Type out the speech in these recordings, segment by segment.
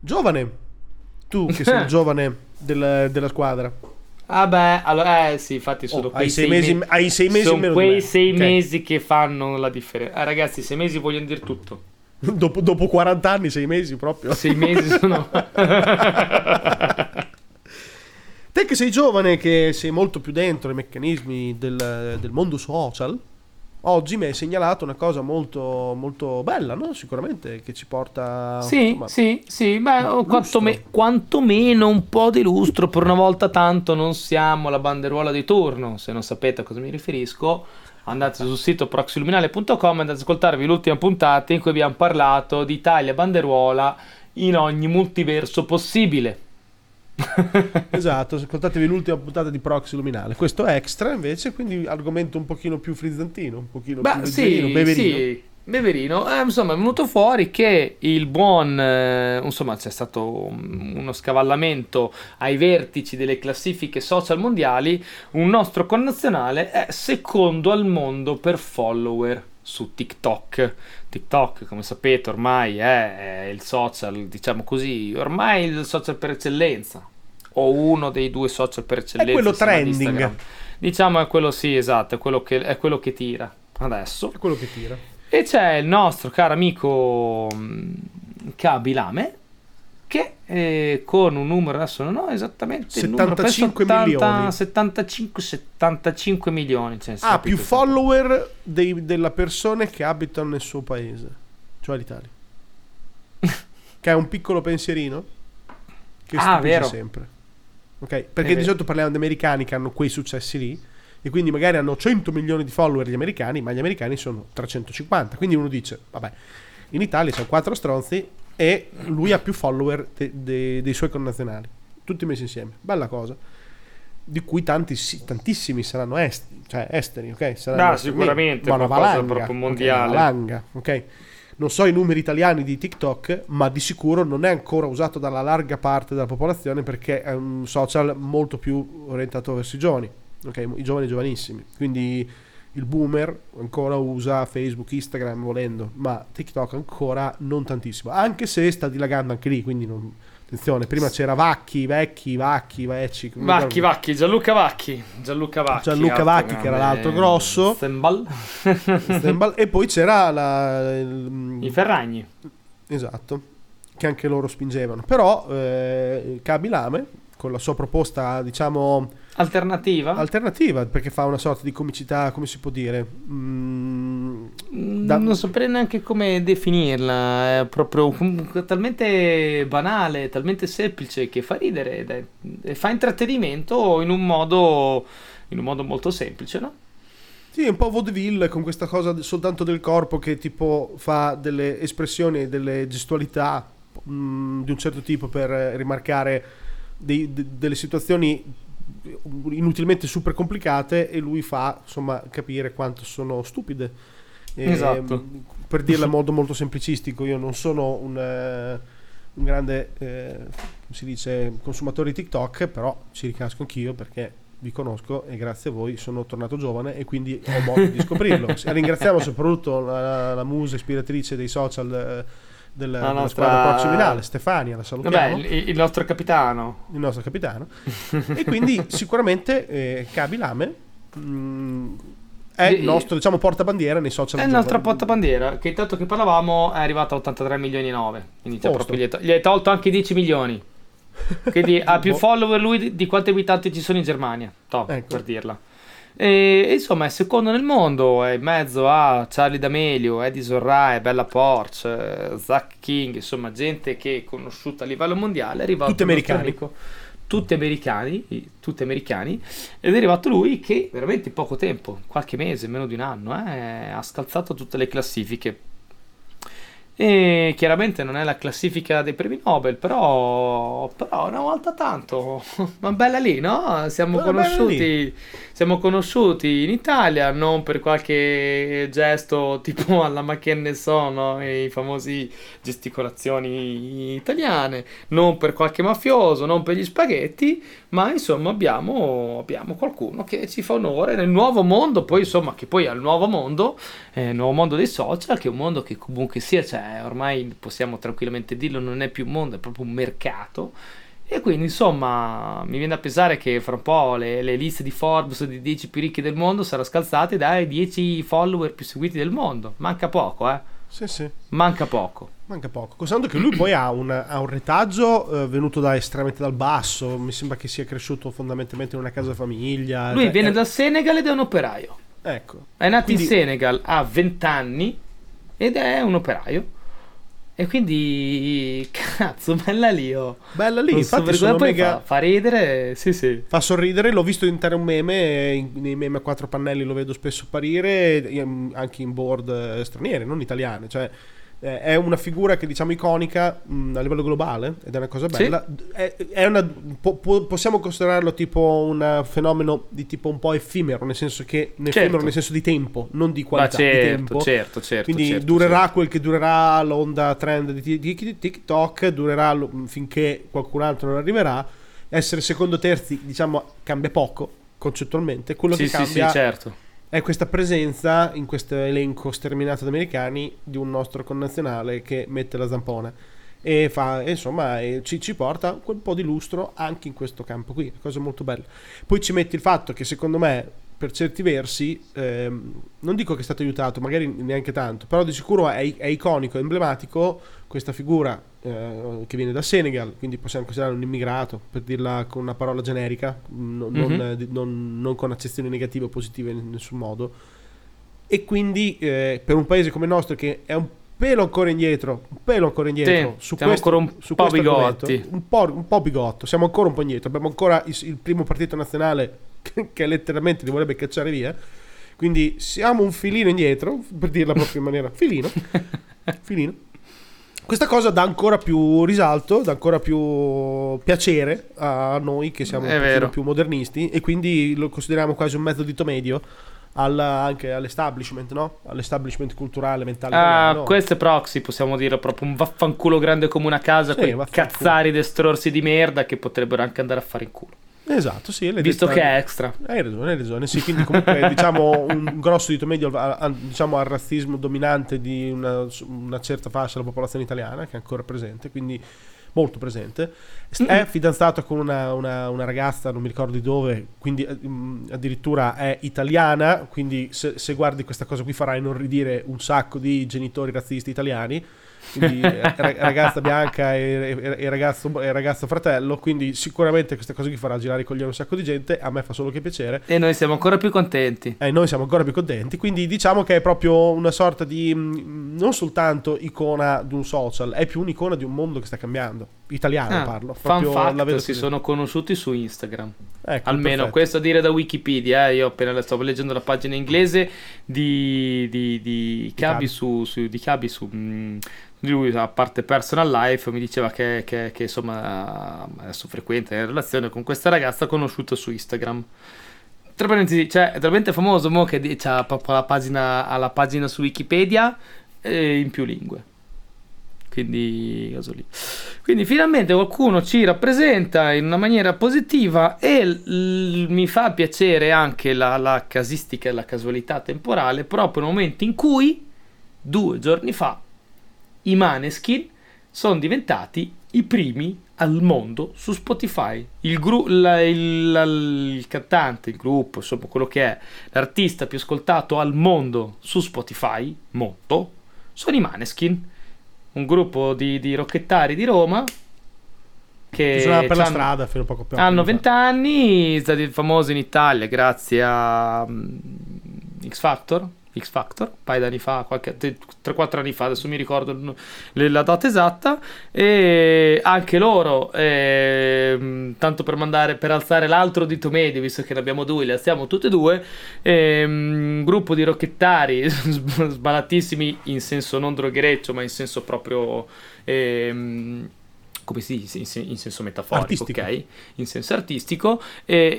Giovane, tu che sei il giovane del- della squadra. Vabbè, allora, eh sì, infatti sono Oh, quei hai sei mesi, me- hai sei mesi in sono meno di quei me. sei Ok. mesi che fanno la differenza. Eh, ragazzi, sei mesi vogliono dire tutto. Dopo, dopo 40 anni, sei mesi proprio. Sei mesi sono... Te che sei giovane, che sei molto più dentro i meccanismi del, del mondo social, oggi mi hai segnalato una cosa molto, molto bella, no? Sicuramente, che ci porta... Sì, insomma, sì, sì, beh, o lustro. quantome- quantomeno un po' di lustro, per una volta tanto non siamo la banderuola di turno, se non sapete a cosa mi riferisco, andate sul sito proxyluminale.com e ad ascoltarvi l'ultima puntata in cui abbiamo parlato di Italia banderuola in ogni multiverso possibile. Esatto, ascoltatevi l'ultima puntata di Proxy Luminale. Questo è extra invece, quindi argomento un pochino più frizzantino, un pochino più Beh, leggerino, sì, beverino. sì, Beverino. Eh, insomma, è venuto fuori che il buon, eh, insomma, c'è stato uno scavallamento ai vertici delle classifiche social mondiali. Un nostro connazionale è secondo al mondo per follower su TikTok. TikTok, come sapete, ormai è il social, diciamo così, ormai il social per eccellenza. O uno dei due social per eccellenza. quello insieme ad trending. Diciamo è quello sì, esatto, è quello che, è quello che tira adesso. È quello che tira. E c'è il nostro caro amico mm, Kabi Lame che eh, con un numero, adesso non ho esattamente il numero, penso 75 milioni. 75, 75 milioni. Cioè, Ha sapete, più follower dei- della persone che abitano nel suo paese, cioè l'Italia. che è un piccolo pensierino che Ah, stupisce vero. sempre. Ok? Perché di solito parliamo di americani che hanno quei successi lì e quindi magari hanno 100 milioni di follower gli americani, ma gli americani sono 350. Quindi uno dice, vabbè, in Italia sono quattro stronzi e lui ha più follower de- de- dei suoi connazionali, tutti messi insieme. Bella cosa. Di cui tanti, tantissimi saranno est- cioè esteri, ok? Saranno Ah, sicuramente, ma una valanga, proprio mondiale. una valanga, ok? Non so i numeri italiani di TikTok, ma di sicuro non è ancora usato dalla larga parte della popolazione perché è un social molto più orientato verso i giovani, ok? I giovani giovanissimi. Quindi il boomer ancora usa Facebook, Instagram volendo, ma TikTok ancora non tantissimo, anche se sta dilagando anche lì, quindi non- attenzione, prima c'era Vacchi, Vecchi, Vacchi, Vecchi, come Vacchi, Vacchi, Gianluca Vacchi. Gianluca Vacchi. Gianluca Vacchi, che era l'altro grosso. Stembal. Stembal- e poi c'era la, il- I Ferragni. Esatto, che anche loro spingevano. Però eh, Kabi Lame, con la sua proposta, diciamo, Alternativa? alternativa, perché fa una sorta di comicità, come si può dire? Mm, da- Non saprei neanche come definirla, è proprio talmente banale, talmente semplice che fa ridere è- e fa intrattenimento in un modo, in un modo molto semplice, no? Sì, un po' vaudeville con questa cosa soltanto del corpo che tipo fa delle espressioni delle gestualità mm, di un certo tipo per eh, rimarcare dei- de- delle situazioni inutilmente super complicate e lui fa insomma capire quanto sono stupide. E, Esatto. Per dirla in modo molto semplicistico, io non sono un, eh, un grande eh, come si dice, consumatore di TikTok, però ci ricasco anch'io perché vi conosco e grazie a voi sono tornato giovane e quindi ho modo di scoprirlo. Ringraziamo soprattutto la, la musa ispiratrice dei social eh, del, della nostra- squadra proximale, Stefania, la salutiamo, Vabbè, il, il nostro capitano. il nostro capitano. e quindi sicuramente eh, Kabi Lame mm, è il nostro diciamo portabandiera nei social È il nostro portabandiera, che intanto che parlavamo è arrivato a 83 milioni e 9. Quindi gli, to- gli hai tolto anche 10 milioni. Quindi ha più Boh. follower lui di, quanti abitanti ci sono in Germania. Toh, Ecco. per dirla. E, e insomma è secondo nel mondo, è in mezzo a Charlie D'Amelio, Eddie Zorrai, Bella Porsche, eh, Zach King, insomma gente che è conosciuta a livello mondiale. È arrivato Tutti americani. tutti americani, tutti americani, ed è arrivato lui che veramente in poco tempo, qualche mese, meno di un anno, eh, ha scalzato tutte le classifiche. E chiaramente non è la classifica dei premi Nobel, però, però una volta tanto, ma bella lì, no? Siamo Ma conosciuti, siamo conosciuti in Italia, non per qualche gesto tipo alla ma che ne so, no? I famosi gesticolazioni italiane, non per qualche mafioso, non per gli spaghetti, ma insomma abbiamo, abbiamo qualcuno che ci fa onore nel nuovo mondo, poi insomma che poi al nuovo mondo, eh, il nuovo mondo dei social, che è un mondo che comunque sia c'è eh, ormai possiamo tranquillamente dirlo, non è più un mondo, è proprio un mercato. E quindi insomma mi viene da pensare che fra un po' le, le liste di Forbes dei 10 più ricchi del mondo saranno scalzate dai 10 follower più seguiti del mondo. Manca poco, eh. Sì, sì. Manca poco. Manca poco. Considerando che lui poi ha un, ha un retaggio eh, venuto da estremamente dal basso, mi sembra che sia cresciuto fondamentalmente in una casa famiglia. Lui Cioè, viene è- dal Senegal ed è un operaio. Ecco. È nato Quindi- in Senegal a 20 anni ed è un operaio. E quindi, cazzo, bella lì. Oh. Bella lì, Non infatti sono mega... fa, fa ridere, sì sì. Fa sorridere, l'ho visto intero un meme, in- nei meme a quattro pannelli lo vedo spesso apparire, anche in board eh, straniere, non italiane, cioè eh, è una figura che diciamo iconica mh, a livello globale ed è una cosa Sì. bella. È, è una, po- po- possiamo considerarlo tipo un fenomeno di tipo un po' effimero, nel senso che effimero Certo. nel senso di tempo, non di qualità, di certo, tempo. certo, certo. Quindi certo, durerà certo. quel che durerà l'onda trend di di- di TikTok, durerà lo- finché qualcun altro non arriverà. Essere secondo terzi, diciamo, cambia poco concettualmente. Quello Sì, che sì, cambia sì, certo. È questa presenza in questo elenco sterminato di americani di un nostro connazionale che mette la zampona. E fa, insomma, ci, ci porta quel po' di lustro anche in questo campo qui, cosa molto bella. Poi ci metti il fatto che secondo me, per certi versi, ehm, non dico che è stato aiutato, magari neanche tanto, però di sicuro è, è iconico, è emblematico questa figura eh, che viene dal Senegal, quindi possiamo considerare un immigrato, per dirla con una parola generica, non, non, Mhm. eh, di- non- non con accezioni negative o positive in nessun modo. E quindi eh, per un paese come il nostro che è un pelo ancora indietro, un pelo ancora indietro Sì, su siamo questo, ancora un su po' bigotti. un po', un po' bigotto, siamo ancora un po' indietro, abbiamo ancora il, il primo partito nazionale che, letteralmente li vorrebbe cacciare via, quindi siamo un filino indietro, per dirla proprio in maniera filino, filino. Questa cosa dà ancora più risalto, dà ancora più piacere a noi che siamo più modernisti e quindi lo consideriamo quasi un mezzo dito medio alla- anche all'establishment, no? All'establishment culturale, mentale. Ah, italiano. questo è proxy, possiamo dire proprio un vaffanculo grande come una casa, Sì, quei cazzari destrorsi di merda che potrebbero anche andare a fare in culo. Esatto, sì. Visto detta- che è extra. Hai ragione, hai ragione. Sì, quindi comunque diciamo un grosso dito medio diciamo, al razzismo dominante di una, una certa fascia della popolazione italiana che è ancora presente, quindi molto presente. È fidanzato con una, una- una ragazza, non mi ricordo di dove, quindi eh, mm, addirittura è italiana, quindi se, se guardi questa cosa qui farai inorridire un sacco di genitori razzisti italiani. Quindi eh, ra- ragazza bianca e, e- e ragazzo, e ragazzo fratello, quindi sicuramente questa cosa qui farà girare i coglioni un sacco di gente, a me fa solo che piacere. E noi siamo ancora più contenti. E noi siamo ancora più contenti, quindi diciamo che è proprio una sorta di mm, non soltanto icona di un social, è più un'icona di un mondo che sta cambiando. Italiano Ah, parlo. vedo fact, si sono conosciuti su Instagram. Ecco, Almeno perfetto. questo a dire da Wikipedia. eh. Io appena la stavo leggendo la pagina inglese di, di, di Cabi. su, su, di Cabi su mm, di lui, a parte personal life, mi diceva che, che- che, insomma adesso frequenta in relazione con questa ragazza conosciuta su Instagram. Tra parentesi, cioè, è talmente famoso mo che c'ha proprio la pagina, ha la pagina su Wikipedia eh, in più lingue. Quindi. Quindi finalmente qualcuno ci rappresenta in una maniera positiva e l- mi fa piacere anche la, la casistica e la casualità temporale proprio nel momento in cui due giorni fa i Maneskin sono diventati i primi al mondo su Spotify. Il, gru- la- il- la- il cantante, il gruppo, insomma quello che è l'artista più ascoltato al mondo su Spotify, mondo, sono i Maneskin, un gruppo di, di rocchettari di Roma che per la strada fino a poco più. hanno 20 anni, stati famosi in Italia grazie a mm, X Factor. X Factor, un paio d'anni fa, qualche, 3-4 anni fa, adesso mi ricordo la data esatta. E anche loro, ehm, tanto per mandare per alzare l'altro dito medio, visto che ne abbiamo due, le alziamo tutte e due. ehm, un gruppo di rocchettari sbalatissimi in senso non droghereccio, ma in senso proprio. ehm, come si dice in, sen- in senso metaforico, Artistico. ok? In senso artistico,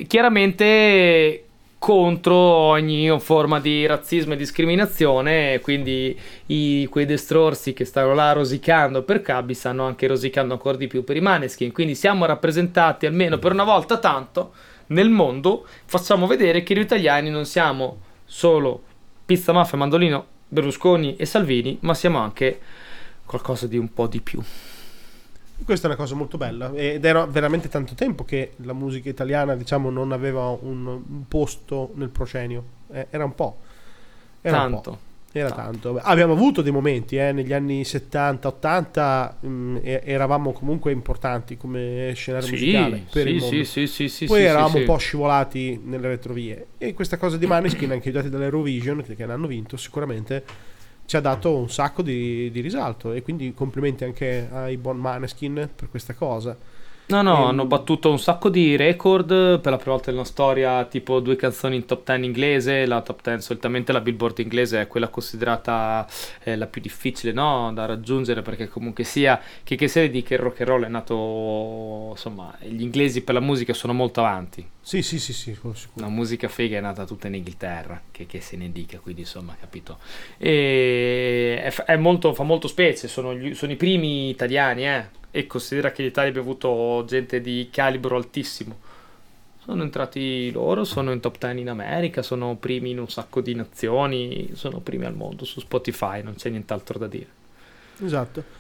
chiaramente contro ogni forma di razzismo e discriminazione, quindi i- quei destrorsi che stanno là rosicando per Cabi stanno anche rosicando ancora di più per i Maneskin, quindi siamo rappresentati almeno per una volta tanto nel mondo, facciamo vedere che noi italiani non siamo solo Pizza Mafia, Mandolino, Berlusconi e Salvini, ma siamo anche qualcosa di un po' di più. Questa è una cosa molto bella ed era veramente tanto tempo che la musica italiana, diciamo, non aveva un, un posto nel procenio. Eh, era un po'. Era Tanto. Un po'. Era Tanto. tanto. Abbiamo avuto dei momenti eh, negli anni 70-80, mm, eravamo comunque importanti come scenario musicale per il sì, mondo. sì, sì, sì, sì, Poi sì, eravamo sì, un po' scivolati nelle retrovie e questa cosa di Maneskin anche aiutati dall'Eurovision che, che l'hanno vinto sicuramente ci ha dato un sacco di, di risalto e quindi complimenti anche ai buon Maneskin per questa cosa No, no, Ehm, hanno battuto un sacco di record per la prima volta nella storia, tipo due canzoni in top 10 inglese, la top 10 solitamente la Billboard inglese è quella considerata eh, la più difficile no, da raggiungere perché comunque sia che, che sia di che il rock and roll è nato, insomma, gli inglesi per la musica sono molto avanti, sì sì sì sì sicuro. la musica figa è nata tutta in Inghilterra, che, che se ne dica, quindi insomma, capito. E è, è molto, fa molto specie, sono, gli- sono i primi italiani, eh. E considera che l'Italia abbia avuto gente di calibro altissimo. Sono entrati loro, sono in top 10 in America, sono primi in un sacco di nazioni, sono primi al mondo su Spotify, non c'è nient'altro da dire. esatto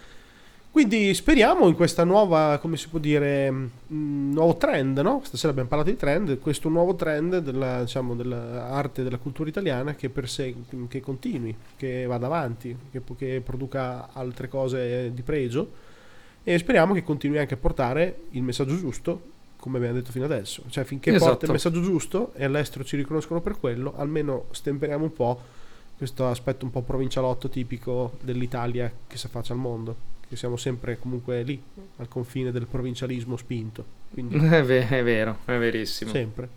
quindi speriamo in questa nuova come si può dire mm, nuovo trend no? stasera abbiamo parlato di trend questo nuovo trend della, diciamo, dell'arte e della cultura italiana che, persegui, che continui che vada avanti che, che produca altre cose di pregio e speriamo che continui anche a portare il messaggio giusto come abbiamo detto fino adesso cioè finché Esatto. porta il messaggio giusto e all'estero ci riconoscono per quello almeno stemperiamo un po' questo aspetto un po' provincialotto tipico dell'Italia che si affaccia al mondo che siamo sempre comunque lì al confine del provincialismo spinto quindi È, è vero, è verissimo. sempre